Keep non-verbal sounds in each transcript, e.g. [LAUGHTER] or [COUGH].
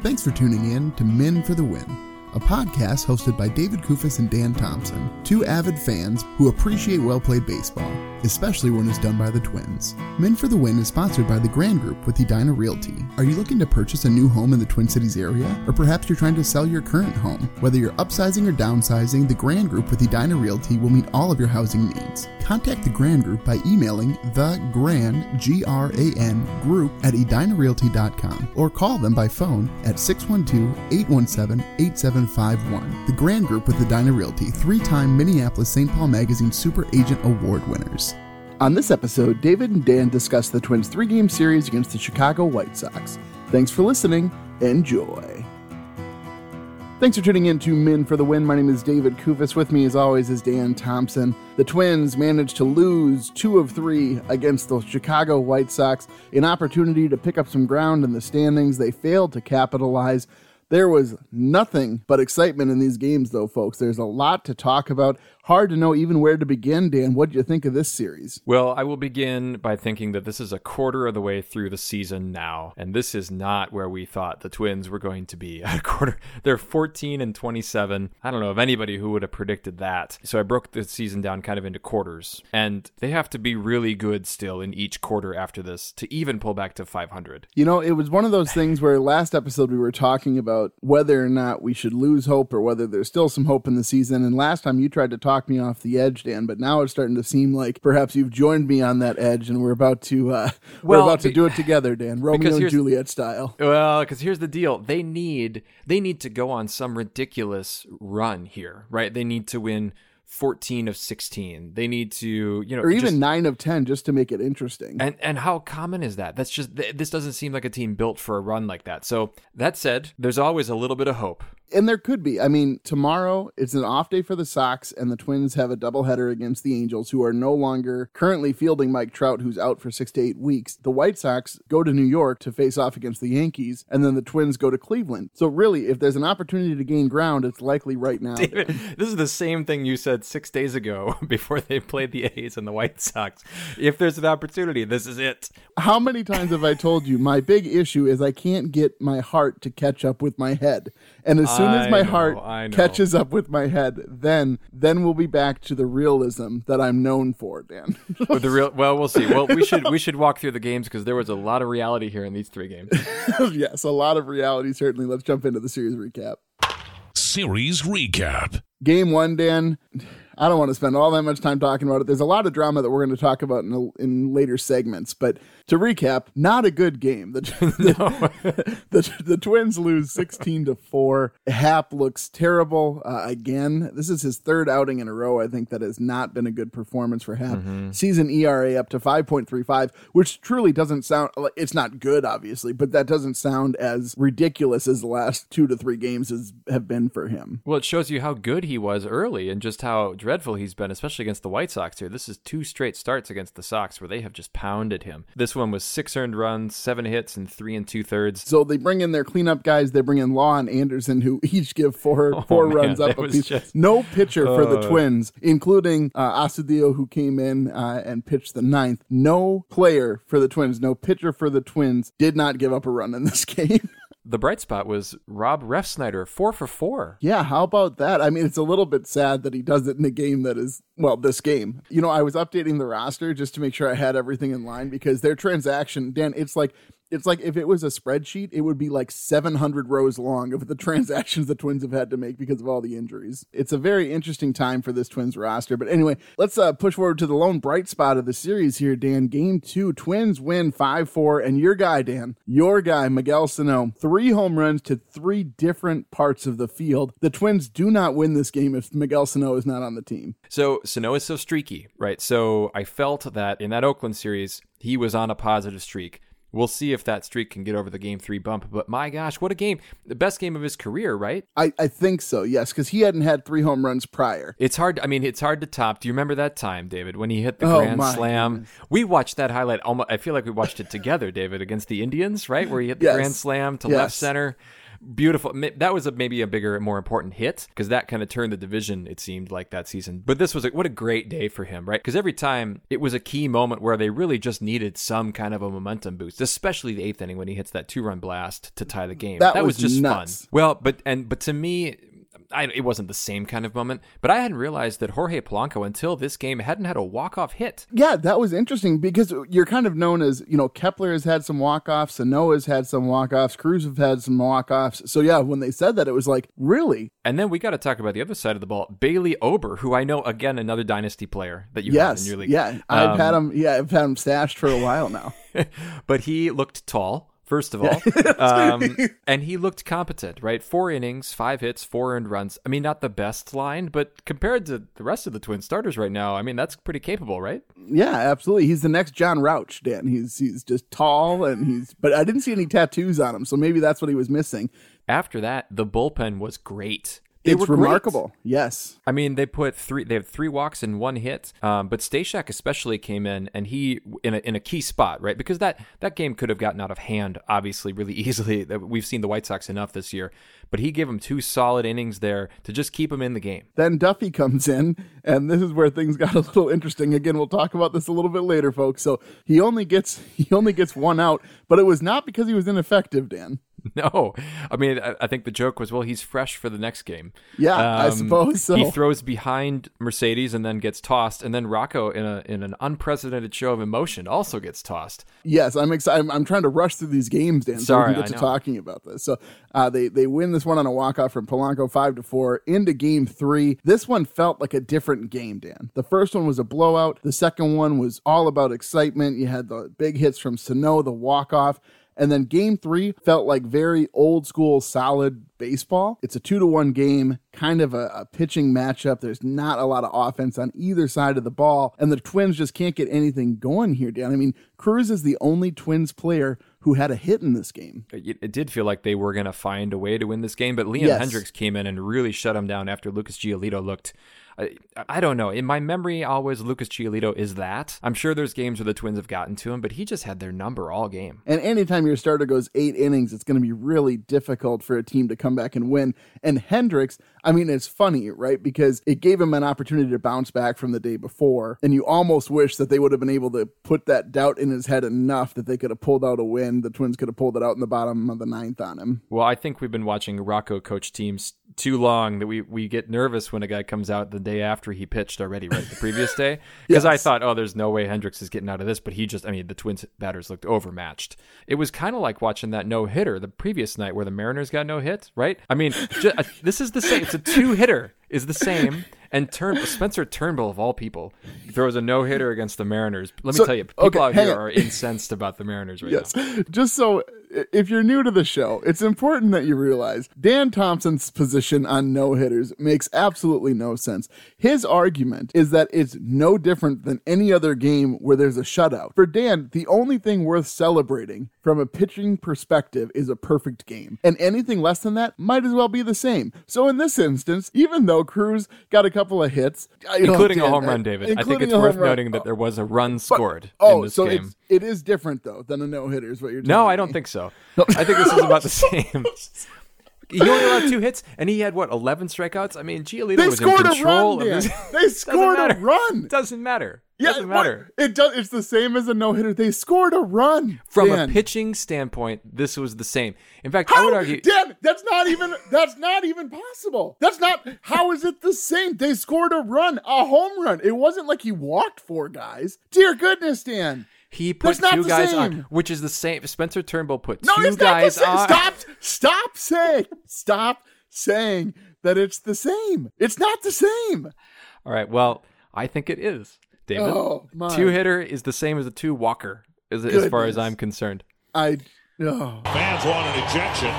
Thanks for tuning in to Men for the Win, a podcast hosted by David Kufis and Dan Thompson, two avid fans who appreciate well played baseball, especially when it's done by the Twins. Men for the Win is sponsored by the Gran Group with Edina Realty. Are you looking to purchase a new home in the Twin Cities area? Or perhaps you're trying to sell your current home? Whether you're upsizing or downsizing, the Gran Group with Edina Realty will meet all of your housing needs. Contact the Gran Group by emailing the Gran G R A N Group at edinarealty.com or call them by phone at 612-817-8751. The Gran Group with Edina Realty, three-time Minneapolis St. Paul Magazine Super Agent Award winners. On this episode, David and Dan discuss the Twins' three-game series against the Chicago White Sox. Thanks for listening. Enjoy. Thanks for tuning in to Men for the Win. My name is David Kufis. With me, as always, is Dan Thompson. The Twins managed to lose two of three against the Chicago White Sox, an opportunity to pick up some ground in the standings. They failed to capitalize. There was nothing but excitement in these games, though, folks. There's a lot to talk about hard to know even where to begin. Dan, what do you think of this series? Well, I will begin by thinking that this is a quarter of the way through the season now, and this is not where we thought the Twins were going to be at [LAUGHS] a quarter. They're 14 and 27. I don't know of anybody who would have predicted that. So I broke the season down kind of into quarters, and they have to be really good still in each quarter after this to even pull back to 500. You know, it was one of those things where last episode we were talking about whether or not we should lose hope or whether there's still some hope in the season. And last time you tried to talk me off the edge, Dan, but now it's starting to seem like perhaps you've joined me on that edge, and we're about to uh, Well, we're about to do it together, Dan, Romeo and Juliet style. Well, because here's the deal: they need they need to go on some ridiculous run here, right? They need to win 14 of 16. They need to, you know, Or even just- nine of ten, just to make it interesting. And and how common is that? That's just this doesn't seem like a team built for a run like that. So that said, there's always a little bit of hope. And there could be. I mean, tomorrow it's an off day for the Sox, and the Twins have a doubleheader against the Angels, who are no longer currently fielding Mike Trout, who's out for six to eight weeks. The White Sox go to New York to face off against the Yankees, and then the Twins go to Cleveland. So, really, if there's an opportunity to gain ground, it's likely right now. David, this is the same thing you said six days ago [LAUGHS] before they played the A's and the White Sox. If there's an opportunity, this is it. How many times have I told you my big issue is I can't get my heart to catch up with my head? And as soon as my know, heart catches up with my head, then then we'll be back to the realism that I'm known for, Dan. But the real, well, we'll see. Well, we should we [LAUGHS] should walk through the games because there was a lot of reality here in these three games. [LAUGHS] yes, a lot of reality certainly. Let's jump into the series recap. Series recap. Game one, Dan. I don't want to spend all that much time talking about it. There's a lot of drama that we're going to talk about in, a, in later segments. But to recap, not a good game. The, [LAUGHS] the, [LAUGHS] the, the Twins lose 16 to 4. Hap looks terrible uh, again. This is his third outing in a row, I think, that has not been a good performance for Hap. Season ERA up to 5.35, which truly doesn't sound, it's not good, obviously, but that doesn't sound as ridiculous as the last two to three games has, have been for him. Well, it shows you how good he was early and just how dreadful he's been, especially against the White Sox here. This is two straight starts against the Sox where they have just pounded him. This one was six earned runs, seven hits, and three and two thirds. So they bring in their cleanup guys. They bring in Law and Anderson, who [LAUGHS] each give four four Oh, man, runs up a piece. just- No pitcher for the Uh. Twins, including uh, Astudillo, who came in uh, and pitched the ninth. No player for the Twins, no pitcher for the Twins did not give up a run in this [LAUGHS] game. The bright spot was Rob Refsnyder, four for four. Yeah, how about that? I mean, it's a little bit sad that he does it in a game that is, well, this game. You know, I was updating the roster just to make sure I had everything in line because their transaction, Dan, it's like it's like if it was a spreadsheet, it would be like 700 rows long of the [LAUGHS] transactions the Twins have had to make because of all the injuries. It's a very interesting time for this Twins roster. But anyway, let's uh, push forward to the lone bright spot of the series here, Dan. Game two, Twins win 5 4. And your guy, Dan, your guy, Miguel Sano, three home runs to three different parts of the field. The Twins do not win this game if Miguel Sano is not on the team. So Sano is so streaky, right? So I felt that in that Oakland series, he was on a positive streak. We'll see if that streak can get over the game three bump. But my gosh, what a game. The best game of his career, right? I, I think so, yes, because he hadn't had three home runs prior. It's hard. I mean, it's hard to top. Do you remember that time, David, when he hit the Oh, grand slam? We watched that highlight. Almost, I feel like we watched it together, David, against the Indians, right, where he hit the Yes. grand slam to Yes. left center. Beautiful. That was a, maybe a bigger, more important hit because that kind of turned the division. It seemed like that season. But this was a, what a great day for him, right? Because every time it was a key moment where they really just needed some kind of a momentum boost, especially the eighth inning when he hits that two run blast to tie the game. That, that was, was, just nuts. fun. Well, but and but to me, I, it wasn't the same kind of moment, but I hadn't realized that Jorge Polanco until this game hadn't had a walk-off hit. Yeah, that was interesting because you're kind of known as, you know, Kepler has had some walk-offs, Sano's had some walk-offs, Cruz have had some walk-offs. So yeah, when they said that, it was like, really? And then we got to talk about the other side of the ball, Bailey Ober, who I know again another dynasty player that you yes, have in your league. Yeah, I've Um, had him. Yeah, I've had him stashed for a while now. [LAUGHS] but he looked tall. First of all, [LAUGHS] um, and he looked competent, right? Four innings, five hits, four earned runs. I mean, not the best line, but compared to the rest of the Twin starters right now, I mean, that's pretty capable, right? Yeah, absolutely. He's the next Jon Rauch, Dan. He's he's just tall and he's but I didn't see any tattoos on him, so maybe that's what he was missing. After that, the bullpen was great. They it's were great. remarkable. Yes. I mean, they put three. They have three walks and one hit. Um, but Stashak especially came in, and he in a, in a key spot, right? Because that that game could have gotten out of hand, obviously, really [LAUGHS] easily. We've seen the White Sox enough this year, but he gave them two solid innings there to just keep them in the game. Then Duffy comes in, and this is where things got a little interesting. Again, we'll talk about this a little bit later, folks. So he only gets [LAUGHS] he only gets one out, but it was not because he was ineffective, Dan. [LAUGHS] No, I mean, I, I think the joke was, well, he's fresh for the next game. Yeah, I suppose so. He throws behind Mercedes and then gets tossed, and then Rocco, in a in an unprecedented show of emotion, also gets tossed. Yes, I'm excited. I'm, I'm trying to rush through these games, Dan, so Sorry, we can get to talking about this. So uh, they they win this one on a walk off from Polanco, five to four, into game three. This one felt like a different game, Dan. The first one was a blowout. The second one was all about excitement. You had the big hits from Sano, the walk off. And then game three felt like very old school, solid baseball. It's a two to one game, kind of a, a pitching matchup. There's not a lot of offense on either side of the ball. And the Twins just can't get anything going here, Dan. I mean, Cruz is the only Twins player who had a hit in this game. It, it did feel like they were going to find a way to win this game, but Liam Yes. Hendriks came in and really shut him down after Lucas Giolito looked. I, I don't know. In my memory, always Lucas Giolito is that. I'm sure there's games where the Twins have gotten to him, but he just had their number all game. And anytime your starter goes eight innings, it's going to be really difficult for a team to come back and win. And Hendriks, I mean, it's funny, right? Because it gave him an opportunity to bounce back from the day before. And you almost wish that they would have been able to put that doubt in his head enough that they could have pulled out a win. The Twins could have pulled it out in the bottom of the ninth on him. Well, I think we've been watching Rocco coach teams too long that we, we get nervous when a guy comes out the day after he pitched already, right? The previous [LAUGHS] day. Because I thought, oh, there's no way Hendriks is getting out of this. But he just, I mean, the Twins batters looked overmatched. It was kind of like watching that no hitter the previous night where the Mariners got no hit, right? I mean, ju- uh, this is the same. It's a two hitter, is the same. And Turn Spencer Turnbull, of all people, throws a no hitter against the Mariners. Let me So- tell you, people okay, out here on. are [LAUGHS] incensed about the Mariners right Yes. now. Just so if you're new to the show, it's important that you realize Dan Thompson's position on no hitters makes absolutely no sense. His argument is that it's no different than any other game where there's a shutout. For Dan, the only thing worth celebrating from a pitching perspective is a perfect game. And anything less than that might as well be the same. So in this instance, even though Cruz got a couple of hits, oh, including a home run, David. I think it's worth run. noting that there was a run scored Oh, in this so game. it's it is different though than a no hitter is what you're. No, I don't think so. I think this is about the [LAUGHS] same. He only allowed two hits, and he had what eleven strikeouts. I mean, Giolito They was in scored a control run. of Dan. his. [LAUGHS] They scored a run. Doesn't matter. Yeah, Doesn't what- matter. It does. It's the same as a no hitter. They scored a run From Dan. a pitching standpoint, this was the same. In fact, I would argue. Dan, that's not even. That's not even possible. That's not. How is it the same? They scored a run, a home run. It wasn't like he walked four guys. Dear goodness, Dan. He put not two guys same. on, which is the same. Spencer Turnbull put No, two it's guys not the same. on. Stop. Stop saying. Stop saying that it's the same. It's not the same. All right. Well, I think it is, David. Oh, my. Two hitter is the same as a two walker, as, as far as I'm concerned. I. Oh. Fans want an ejection.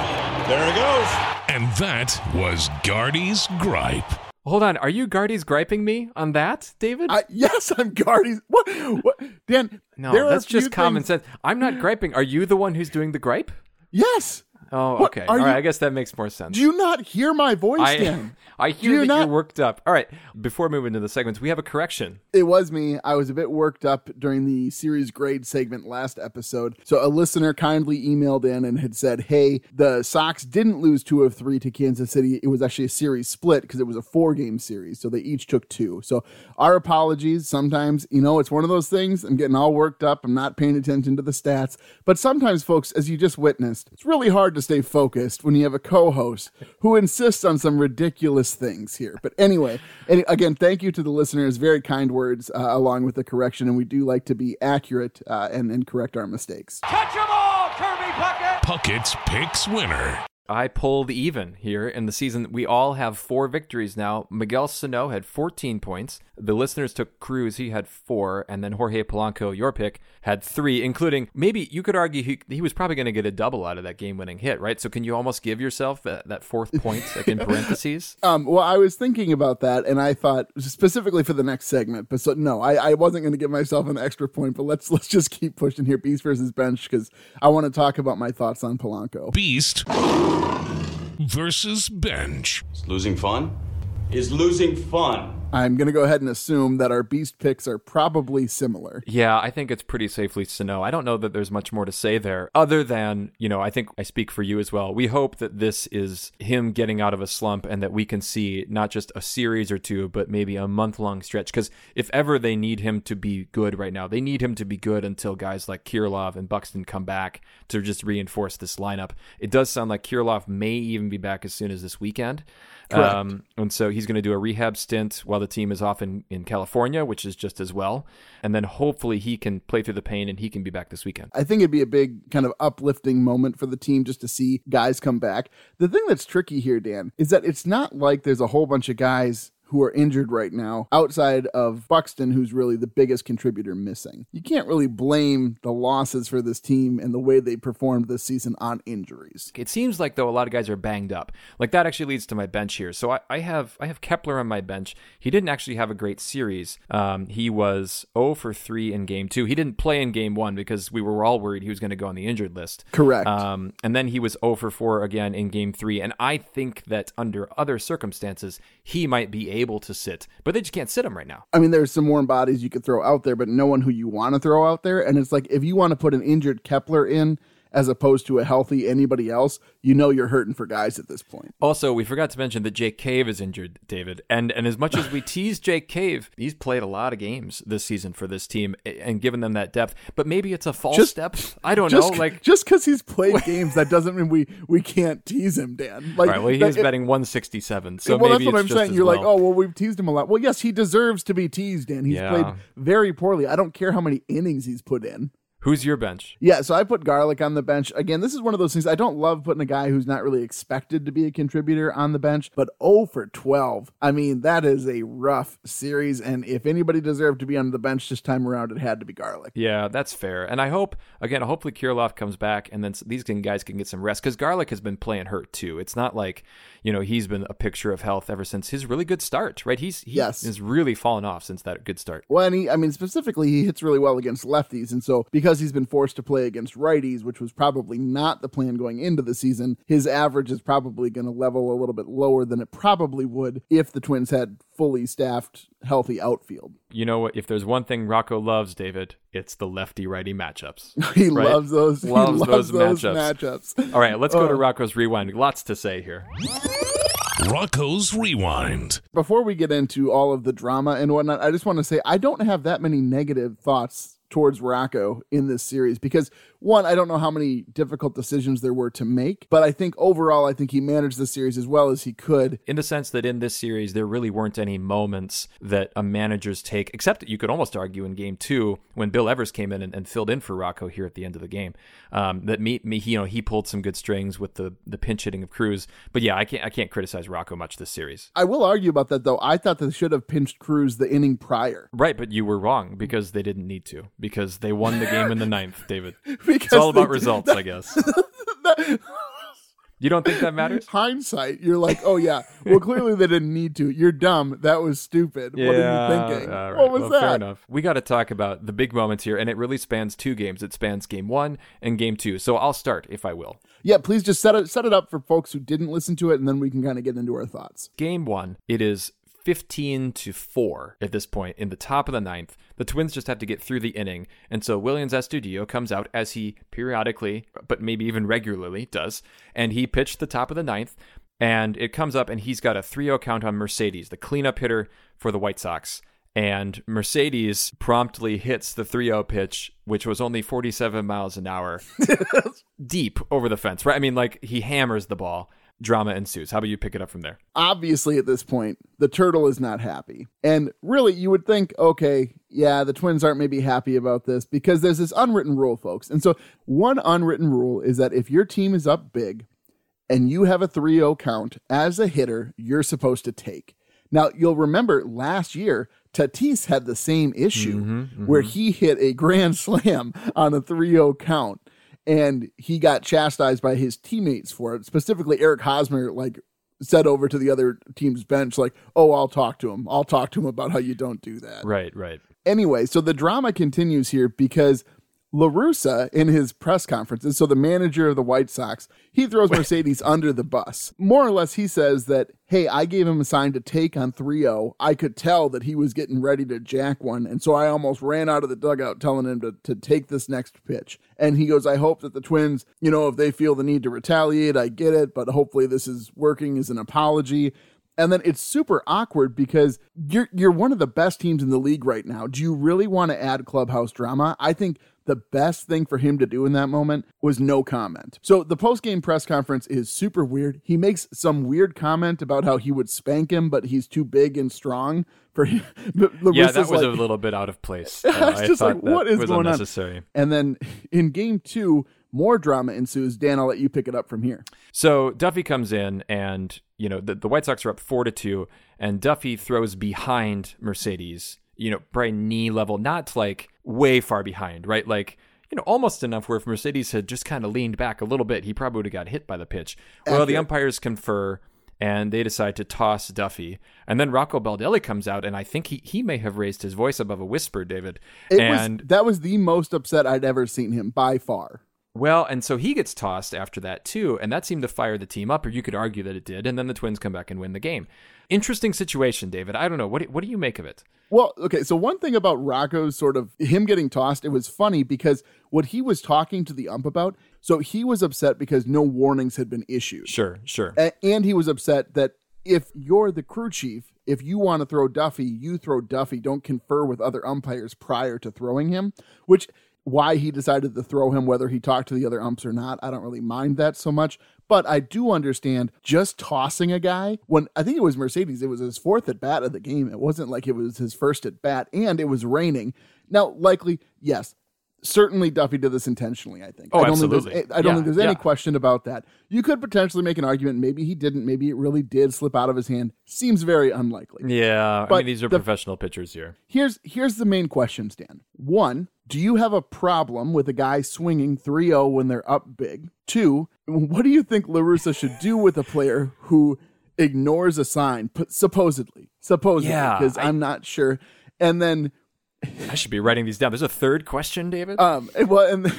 There it goes. And that was Gardy's gripe. Hold on. Are you Gardy's griping me on that, David? I, yes, I'm guarding. What? What? Dan? no, there that's a just common things- sense. I'm not griping. Are you the one who's doing the gripe? Yes. Oh, okay. All right. you- I guess that makes more sense. Do you not hear my voice, I, Dan? [LAUGHS] I Do hear you that not- you're worked up. All right. Before moving to the segments, we have a correction. It was me. I was a bit worked up during the series grade segment last episode. So a listener kindly emailed in and had said, "Hey, the Sox didn't lose two of three to Kansas City. It was actually a series split because it was a four-game series, so they each took two. So our apologies. Sometimes, you know, it's one of those things. I'm getting all worked up. I'm not paying attention to the stats. But sometimes, folks, as you just witnessed, it's really hard to stay focused when you have a co-host who insists on some ridiculous things here. But anyway, and again, thank you to the listeners. Very kind words uh, along with the correction, and we do like to be accurate uh, and, and correct our mistakes. Touch 'em all, Kirby Puckett! Puckett's picks winner. I pulled even here in the season. We all have four victories now. Miguel Sano had 14 points. The listeners took Cruz, he had four. And then Jorge Polanco, your pick, had three, including maybe you could argue he, he was probably going to get a double out of that game winning hit, right? So can you almost give yourself that, that fourth point, like in [LAUGHS] parentheses? Um, well, I was thinking about that, and I thought specifically for the next segment. But so no, I, I wasn't going to give myself an extra point. But let's let's just keep pushing here, beast versus bench, because I want to talk about my thoughts on Polanco. Beast versus bench. Is losing fun? Is losing fun? I'm going to go ahead and assume that our beast picks are probably similar. Yeah, I think it's pretty safely Sano. I don't know that there's much more to say there other than, you know, I think I speak for you as well. We hope that this is him getting out of a slump and that we can see not just a series or two, but maybe a month long stretch. Because if ever they need him to be good right now, they need him to be good until guys like Kirilloff and Buxton come back to just reinforce this lineup. It does sound like Kirilloff may even be back as soon as this weekend. Um, and so he's going to do a rehab stint while the team is off in, in California, which is just as well. And then hopefully he can play through the pain and he can be back this weekend. I think it'd be a big kind of uplifting moment for the team just to see guys come back. The thing that's tricky here, Dan, is that it's not like there's a whole bunch of guys who are injured right now outside of Buxton, who's really the biggest contributor missing. You can't really blame the losses for this team and the way they performed this season on injuries. It seems like though a lot of guys are banged up. Like that actually leads to my bench here. So I, I have I have Kepler on my bench. He didn't actually have a great series. Um, he was 0 for 3 in game two. He didn't play in game one because we were all worried he was going to go on the injured list. Correct. Um, and then he was 0 for 4 again in game three. And I think that under other circumstances, he might be able to sit, but they just can't sit him right now. I mean, there's some warm bodies you could throw out there, but no one who you want to throw out there. And it's like if you want to put an injured Kepler in as opposed to a healthy anybody else, you know you're hurting for guys at this point. Also, we forgot to mention that Jake Cave is injured, David. And and as much as we [LAUGHS] tease Jake Cave, he's played a lot of games this season for this team and given them that depth. But maybe it's a false Just- step. I don't Just, know. Like, [LAUGHS] just because he's played [LAUGHS] games, that doesn't mean we we can't tease him, Dan. Like, right, well, he that- is it- betting 167. So well, maybe that's what I'm saying. You're like, oh, well, we've teased him a lot. Well, yes, he deserves to be teased, Dan. He's Yeah. played very poorly. I don't care how many innings he's put in. Who's your bench? Yeah, so I put Garlick on the bench. Again, this is one of those things I don't love putting a guy who's not really expected to be a contributor on the bench, but 0 for 12. I mean, that is a rough series, and if anybody deserved to be on the bench this time around, it had to be Garlick. Yeah, that's fair. And I hope, again, hopefully Kirilloff comes back and then these guys can get some rest because Garlick has been playing hurt too. It's not like, you know, he's been a picture of health ever since his really good start, right? He's he Yes. has really fallen off since that good start. Well, and he, I mean, specifically, he hits really well against lefties. And so, because he's been forced to play against righties, which was probably not the plan going into the season, his average is probably going to level a little bit lower than it probably would if the Twins had fully staffed, healthy outfield. You know what? If there's one thing Rocco loves, David, it's the lefty righty matchups. [LAUGHS] He Right? loves those. Loves loves those those, matchups. matchups. All right, let's go to Uh. Rocco's rewind. Lots to say here. Rocco's Rewind. Before we get into all of the drama and whatnot, I just want to say I don't have that many negative thoughts towards Rocco in this series because one, I don't know how many difficult decisions there were to make, but I think overall, I think he managed the series as well as he could. in the sense that in this series there really weren't any moments that a manager's take except you could almost argue in game two when bill evers came in and, and filled in for rocco here at the end of the game um, that me, me he, you know he pulled some good strings with the the pinch hitting of cruz but yeah i can't i can't criticize rocco much this series I will argue about that though. I thought they should have pinched Cruz the inning prior. right but you were wrong because they didn't need to because they won the game in the ninth david [LAUGHS] it's all about results i guess [LAUGHS] you don't think that matters Hindsight, you're like, oh yeah, well clearly they didn't need to. You're dumb. That was stupid. what are you thinking? right. What was well, that? Fair enough. We got to talk about the big moments here, and it really spans two games. It spans game one and game two. So I'll start, if I will. yeah, please just set it set it up for folks who didn't listen to it, and then we can kind of get into our thoughts. Game one, it is 15 to 4 at this point in the top of the ninth. The Twins just have to get through the inning. And so Willians Astudillo comes out as he periodically, but maybe even regularly does. And he pitched the top of the ninth. And it comes up and he's got a 3 0 count on Mercedes, the cleanup hitter for the White Sox. And Mercedes promptly hits the 3 0 pitch, which was only 47 miles an hour, [LAUGHS] deep over the fence, right? I mean, like he hammers the ball drama ensues. How about you pick it up from there? Obviously, at this point, the turtle is not happy. And really, you would think, okay, yeah, the twins aren't maybe happy about this because there's this unwritten rule, folks. And so, one unwritten rule is that if your team is up big and you have a 3 0 count as a hitter, you're supposed to take. Now, you'll remember last year, Tatis had the same issue mm-hmm, mm-hmm. where he hit a grand [LAUGHS] slam on a 3 0 count and he got chastised by his teammates for it. Specifically, Eric Hosmer like said over to the other team's bench, like, "Oh, I'll talk to him. I'll talk to him about how you don't do that." Right, right. Anyway, so the drama continues here because La Russa in his press conferences, so the manager of the White Sox, he throws Mercedes under the bus. More or less, he says that, hey, I gave him a sign to take on 3 0. I could tell that he was getting ready to jack one. And so I almost ran out of the dugout telling him to, to take this next pitch. And he goes, I hope that the Twins, you know, if they feel the need to retaliate, I get it, but hopefully this is working as an apology. And then it's super awkward because you're you're one of the best teams in the league right now. Do you really want to add clubhouse drama? I think the best thing for him to do in that moment was no comment. So the post game press conference is super weird. He makes some weird comment about how he would spank him, but he's too big and strong for him. [LAUGHS] yeah, that was like, a little bit out of place. [LAUGHS] Uh, I was just like, what is going on? And then [LAUGHS] in game two, more drama ensues. Dan, I'll let you pick it up from here. So Duffy comes in, and you know the, the White Sox are up four to two, and Duffy throws behind Mercedes you know, probably knee level, not like way far behind, right? Like, you know, almost enough where if Mercedes had just kind of leaned back a little bit, he probably would have got hit by the pitch. Well, the umpires confer and they decide to toss Duffy. And then Rocco Baldelli comes out, and I think he, he may have raised his voice above a whisper, David. It and was, that was the most upset I'd ever seen him by far. Well, and so he gets tossed after that too, and that seemed to fire the team up, or you could argue that it did, and then the Twins come back and win the game. Interesting situation, David. I don't know. What do, what do you make of it? Well, okay. So one thing about Rocco's sort of him getting tossed, it was funny because what he was talking to the ump about. So he was upset because no warnings had been issued. Sure, sure. A- and he was upset that if you're the crew chief, if you want to throw Duffy, you throw Duffy. Don't confer with other umpires prior to throwing him, which why he decided to throw him, whether he talked to the other umps or not. I don't really mind that so much. But I do understand just tossing a guy when I think it was Mercedes, it was his fourth at bat of the game. It wasn't like it was his first at bat, and it was raining. Now, likely, yes, certainly Duffy did this intentionally. I think. Oh, I don't absolutely. Think I don't yeah, think there's yeah. any question about that. You could potentially make an argument. Maybe he didn't. Maybe it really did slip out of his hand. Seems very unlikely. Yeah, but I mean these are the, professional pitchers here. Here's here's the main question, Stan. One, do you have a problem with a guy swinging 3-0 when they're up big? Two, what do you think La Russa should do with a player who ignores a sign, supposedly? Supposedly, because yeah, I'm not sure. And then I should be writing these down. There's a third question, David. Um, well, and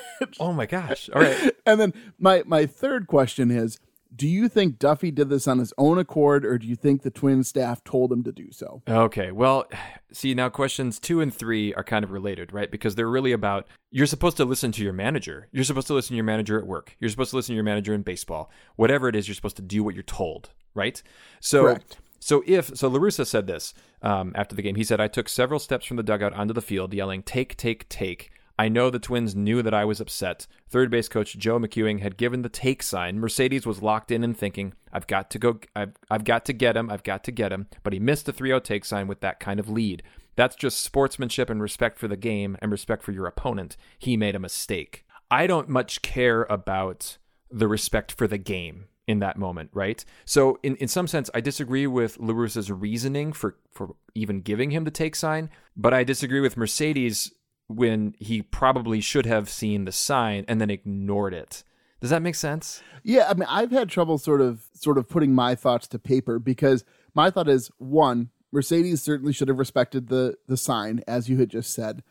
[LAUGHS] oh my gosh! All right. And then my my third question is: Do you think Duffy did this on his own accord, or do you think the twin staff told him to do so? Okay. Well, see now questions two and three are kind of related, right? Because they're really about you're supposed to listen to your manager. You're supposed to listen to your manager at work. You're supposed to listen to your manager in baseball. Whatever it is, you're supposed to do what you're told, right? So. Correct so if so, La Russa said this um, after the game. He said, "I took several steps from the dugout onto the field, yelling, take, take, take.' I know the Twins knew that I was upset. Third base coach Joe McEwing had given the take sign. Mercedes was locked in and thinking, I've got to go, I've, I've got to get him, I've got to get him. But he missed the 3 0 take sign with that kind of lead. That's just sportsmanship and respect for the game and respect for your opponent. He made a mistake. I don't much care about the respect for the game in that moment, right? So in, in some sense, I disagree with La Russa's reasoning for, for even giving him the take sign, but I disagree with Mercedes when he probably should have seen the sign and then ignored it. Does that make sense? Yeah, I mean, I've had trouble sort of sort of putting my thoughts to paper because my thought is one, Mercedes certainly should have respected the the sign as you had just said.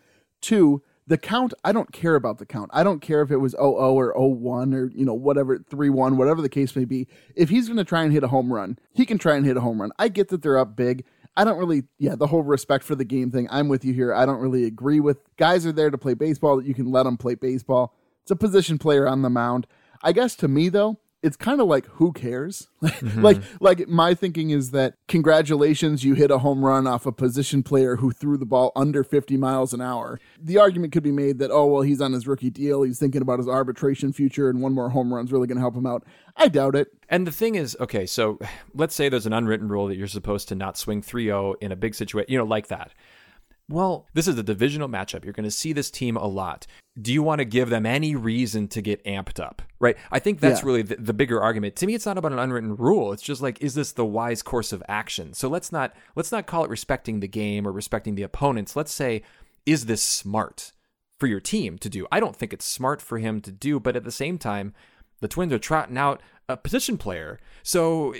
Two, The count, I don't care about the count. I don't care if it was 0-0 or 0-1 or, you know, whatever, 3-1, whatever the case may be. If he's going to try and hit a home run, he can try and hit a home run. I get that they're up big. I don't really, yeah, the whole respect for the game thing. I'm with you here. I don't really agree with guys are there to play baseball. You can let them play baseball. It's a position player on the mound. I guess to me though, it's kind of like who cares? [LAUGHS] Mm-hmm. like like my thinking is that congratulations you hit a home run off a position player who threw the ball under 50 miles an hour. The argument could be made that oh well he's on his rookie deal he's thinking about his arbitration future and one more home run's really going to help him out. I doubt it. And the thing is okay so [SIGHS] let's say there's an unwritten rule that you're supposed to not swing 3-0 in a big situation you know like that well, this is a divisional matchup. You're going to see this team a lot. Do you want to give them any reason to get amped up? Right? I think that's yeah. really the, the, bigger argument. To me, it's not about an unwritten rule. It's just like, is this the wise course of action? So let's not let's not call it respecting the game or respecting the opponents. Let's say, is this smart for your team to do? I don't think it's smart for him to do, but at the same time, the Twins are trotting out a position player. So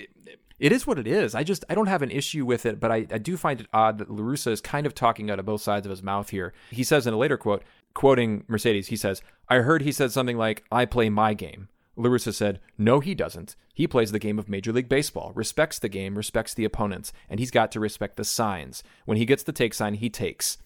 it is what it is. I just I don't have an issue with it, but I, I do find it odd that La Russa is kind of talking out of both sides of his mouth here. He says in a later quote, quoting Mercedes, he says, I heard he said something like, I play my game. La Russa said, No, he doesn't. He plays the game of Major League Baseball, respects the game, respects the opponents, and he's got to respect the signs. When he gets the take sign, he takes.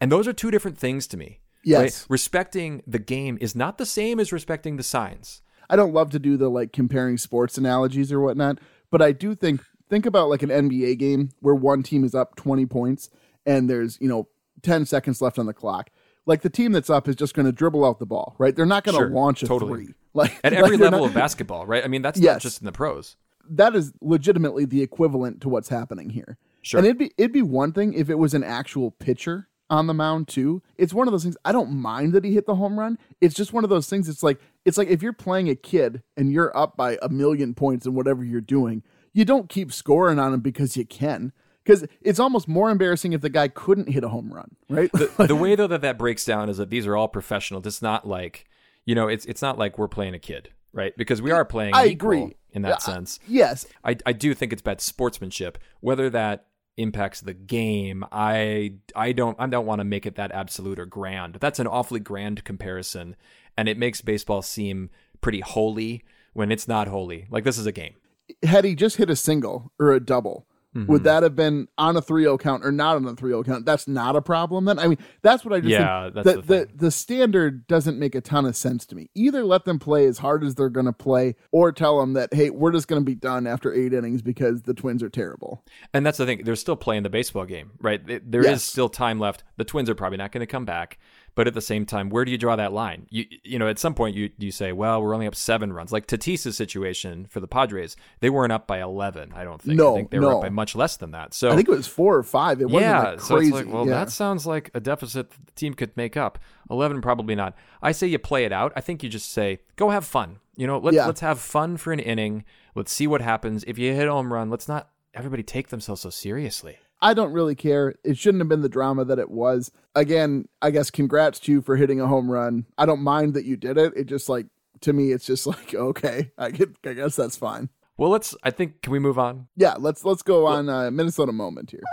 And those are two different things to me. Yes. Right? Respecting the game is not the same as respecting the signs. I don't love to do the like comparing sports analogies or whatnot, but I do think think about like an NBA game where one team is up 20 points and there's, you know, 10 seconds left on the clock. Like the team that's up is just going to dribble out the ball, right? They're not going to sure, launch a totally. three. [LAUGHS] Like at every like level not, of basketball, right? I mean, that's yes, not just in the pros. That is legitimately the equivalent to what's happening here. Sure. And it'd be it'd be one thing if it was an actual pitcher on the mound too. It's one of those things I don't mind that he hit the home run. It's just one of those things it's like it's like if you're playing a kid and you're up by a million points in whatever you're doing, you don't keep scoring on him because you can. Because it's almost more embarrassing if the guy couldn't hit a home run, right? The, [LAUGHS] the way though that that breaks down is that these are all professional. It's not like you know, it's it's not like we're playing a kid, right? Because we are playing. I agree in that uh, sense. Yes, I I do think it's bad sportsmanship. Whether that impacts the game. I I don't I don't want to make it that absolute or grand. That's an awfully grand comparison, and it makes baseball seem pretty holy when it's not holy. Like this is a game. Had he just hit a single or a double, Mm-hmm. Would that have been on a 3-0 count or not on a 3-0 count? That's not a problem then. I mean, that's what I just yeah, think. the, the, the standard doesn't make a ton of sense to me. Either let them play as hard as they're going to play, or tell them that hey, we're just going to be done after eight innings because the Twins are terrible. And that's the thing; they're still playing the baseball game, right? There yes. is still time left. The Twins are probably not going to come back. But at the same time, where do you draw that line? You you know, at some point you you say, well, we're only up seven runs. Like Tatis's situation for the Padres, they weren't up by eleven. I don't think. No, I think they no. were up by much less than that. So I think it was four or five. It wasn't yeah, like crazy. So like, well, yeah. that sounds like a deficit the team could make up. Eleven, probably not. I say you play it out. I think you just say, go have fun. You know, let's yeah. let's have fun for an inning. Let's see what happens. If you hit a home run, let's not everybody take themselves so seriously. I don't really care. It shouldn't have been the drama that it was. Again, I guess congrats to you for hitting a home run. I don't mind that you did it. It just like to me, it's just [LAUGHS] like okay, I get. I guess that's fine. Well, let's. I think can we move on? Yeah, let's let's go on uh, Minnesota moment here.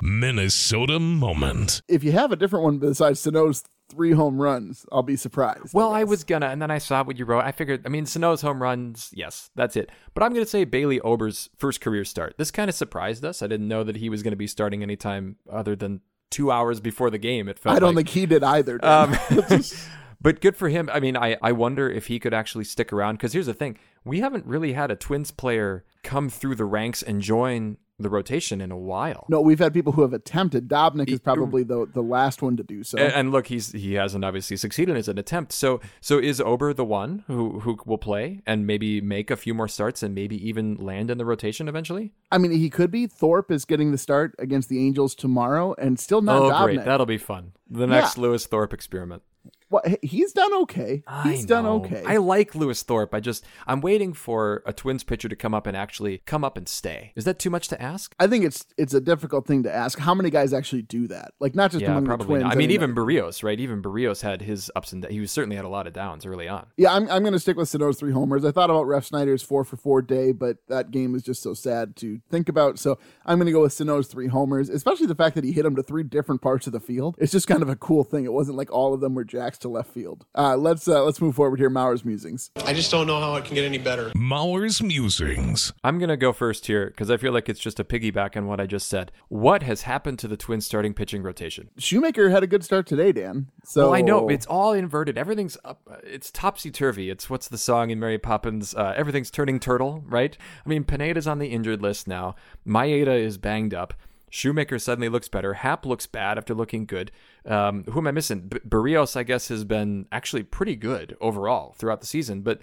Minnesota moment. If you have a different one besides Sano's three home runs, I'll be surprised. Well, I, I, was gonna, and then I saw what you wrote. I figured, I mean, Sano's home runs, yes, that's it. But I'm gonna say Bailey Ober's first career start. This kind of surprised us. I didn't know that he was gonna be starting anytime other than two hours before the game. It felt. I don't like. think he did either. Um, [LAUGHS] [LAUGHS] but good for him. I mean, I I wonder if he could actually stick around because here's the thing: we haven't really had a Twins player come through the ranks and join the rotation in a while. No, we've had people who have attempted. Dobnak is probably the the last one to do so. And, and, look, he's he hasn't obviously succeeded in his attempt. So so is Ober the one who who will play and maybe make a few more starts and maybe even land in the rotation eventually? I mean, he could be. Thorpe is getting the start against the Angels tomorrow, and still not. Oh, Dobnak. great! That'll be fun. The next yeah. Lewis Thorpe experiment. Well, he's done okay. He's done okay. I like Lewis Thorpe. I just I'm waiting for a Twins pitcher to come up and actually come up and stay. Is that too much to ask? I think it's it's a difficult thing to ask. How many guys actually do that? Like not just yeah, among probably the Twins. Not. I mean, even Berrios, right? Even Berrios had his ups and downs. He was certainly had a lot of downs early on. Yeah, I'm I'm going to stick with Sano's three homers. I thought about Refsnyder's four for four day, but that game is just so sad to think about. So I'm going to go with Sano's three homers, especially the fact that he hit them to three different parts of the field. It's just kind of a cool thing. It wasn't like all of them were jacks to left field. Uh, let's uh, let's move forward here. Mauer's musings. I just don't know how it can get any better. Mauer's musings. I'm gonna go first here because I feel like it's just a piggyback on what I just said. What has happened to the Twins starting pitching rotation? Shoemaker had a good start today, Dan. So well, I know it's all inverted. Everything's up. It's topsy turvy. It's what's the song in Mary Poppins? Uh, everything's turning turtle, right? I mean, Pineda's on the injured list now. Maeda is banged up. Shoemaker suddenly looks better. Hap looks bad after looking good. Um, who am I missing? B- Berrios, I guess, has been actually pretty good overall throughout the season. But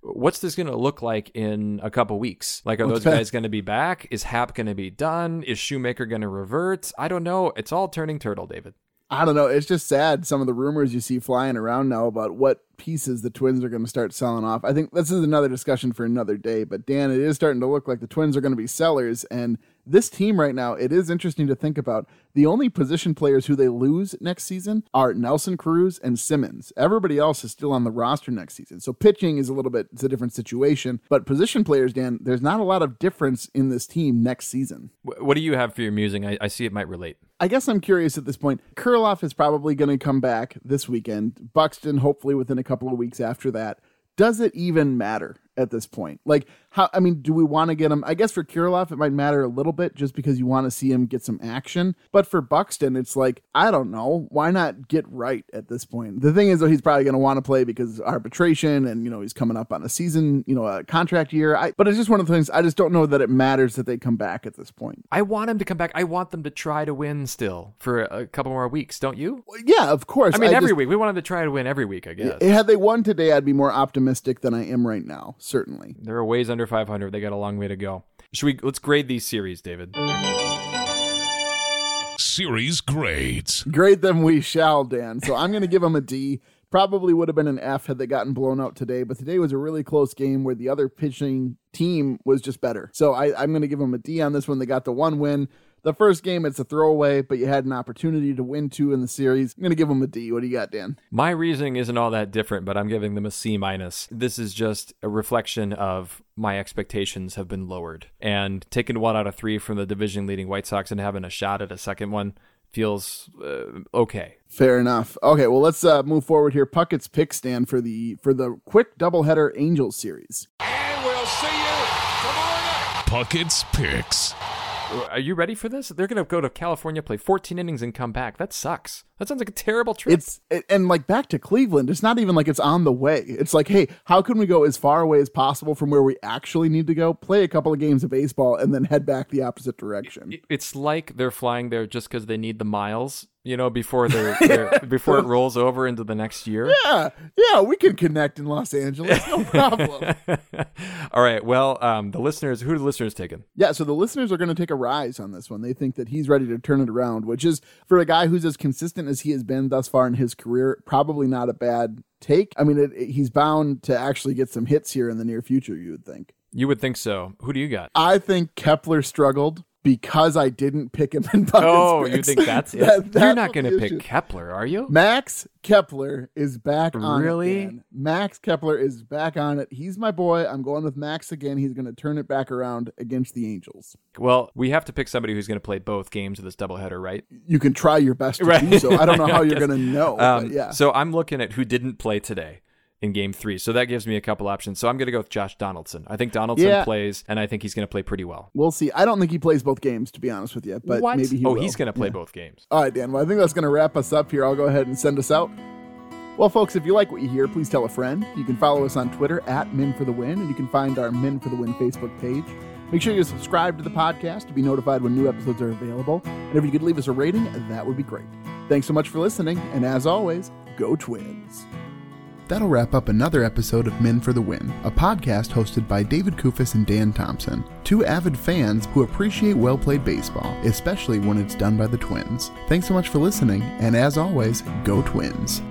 what's this going to look like in a couple weeks? Like, are those guys going to be back? Is Hap going to be done? Is Shoemaker going to revert? I don't know. It's all turning turtle, David. I don't know. It's just sad some of the rumors you see flying around now about what pieces the Twins are going to start selling off. I think this is another discussion for another day. But Dan, it is starting to look like the Twins are going to be sellers, and this team right now, it is interesting to think about. The only position players who they lose next season are Nelson Cruz and Simmons. Everybody else is still on the roster next season. So pitching is a little bit it's a different situation. But position players, Dan, there's not a lot of difference in this team next season. What do you have for your musing? I, I see it might relate. I guess I'm curious at this point. Kirilloff is probably going to come back this weekend. Buxton, hopefully within a couple of weeks after that. Does it even matter at this point? Like, how I mean, do we want to get him? I guess for Kirilloff, it might matter a little bit just because you want to see him get some action. But for Buxton, it's like I don't know. Why not get right at this point? The thing is, though, he's probably going to want to play because arbitration, and you know he's coming up on a season, you know, a contract year. I, but it's just one of the things. I just don't know that it matters that they come back at this point. I want him to come back. I want them to try to win still for a couple more weeks. Don't you? Well, yeah, of course. I mean, I every just, week we want them to try to win every week. I guess. Had they won today, I'd be more optimistic than I am right now. Certainly, there are ways under 500. They got a long way to go. Should we let's grade these series, David? Series grades. Grade them we shall, Dan. So I'm going to give them a D. Probably would have been an F had they gotten blown out today, but today was a really close game where the other pitching team was just better. So I, I'm going to give them a D on this one. They got the one win. The first game, it's a throwaway, but you had an opportunity to win two in the series. I'm going to give them a D. What do you got, Dan? My reasoning isn't all that different, but I'm giving them a C minus. This is just a reflection of my expectations have been lowered. And taking one out of three from the division leading White Sox and having a shot at a second one feels uh, okay. Fair enough. Okay, well let's uh, move forward here. Puckett's pick stand for the for the quick doubleheader Angels series. And we'll see you tomorrow night. Puckett's picks. Are you ready for this? They're going to go to California, play 14 innings, and come back. That sucks. That sounds like a terrible trip. It's and like back to Cleveland. It's not even like it's on the way. It's like, hey, how can we go as far away as possible from where we actually need to go? Play a couple of games of baseball and then head back the opposite direction. It's like they're flying there just because they need the miles you know, before they're, [LAUGHS] they're before it rolls over into the next year. Yeah, yeah, we can connect in Los Angeles, no problem. [LAUGHS] All right. Well, um, the listeners, who are the listeners taking? Yeah, so the listeners are going to take Arraez on this one. They think that he's ready to turn it around, which is for a guy who's as consistent as he has been thus far in his career, probably not a bad take. I mean, it, it, he's bound to actually get some hits here in the near future. You would think. You would think so. Who do you got? I think Kepler struggled because I didn't pick him in [LAUGHS] Puckett's Oh, picks. you think that's it? that, You're not going to pick Kepler, are you? Max Kepler is back on really? it. Max Kepler is back on it. He's my boy. I'm going with Max again. He's going to turn it back around against the Angels. Well, we have to pick somebody who's going to play both games of this doubleheader, right? You can try your best to right. [LAUGHS] do so. I don't know how [LAUGHS] you're going to know. Um, yeah. So I'm looking at who didn't play today in game three. So that gives me a couple options. So I'm going to go with Josh Donaldson. I think Donaldson yeah. plays, and I think he's going to play pretty well. We'll see. I don't think he plays both games, to be honest with you, but what? maybe he Oh, will. he's going to play yeah. both games. All right, Dan. Well, I think that's going to wrap us up here. I'll go ahead and send us out. Well, folks, if you like what you hear, please tell a friend. You can follow us on Twitter at Min for the Win, and you can find our Min for the Win Facebook page. Make sure you subscribe to the podcast to be notified when new episodes are available. And if you could leave us a rating, that would be great. Thanks so much for listening, and as always, go Twins. That'll wrap up another episode of Men for the Win, a podcast hosted by David Kufis and Dan Thompson, two avid fans who appreciate well played baseball, especially when it's done by the Twins. Thanks so much for listening, and as always, go Twins.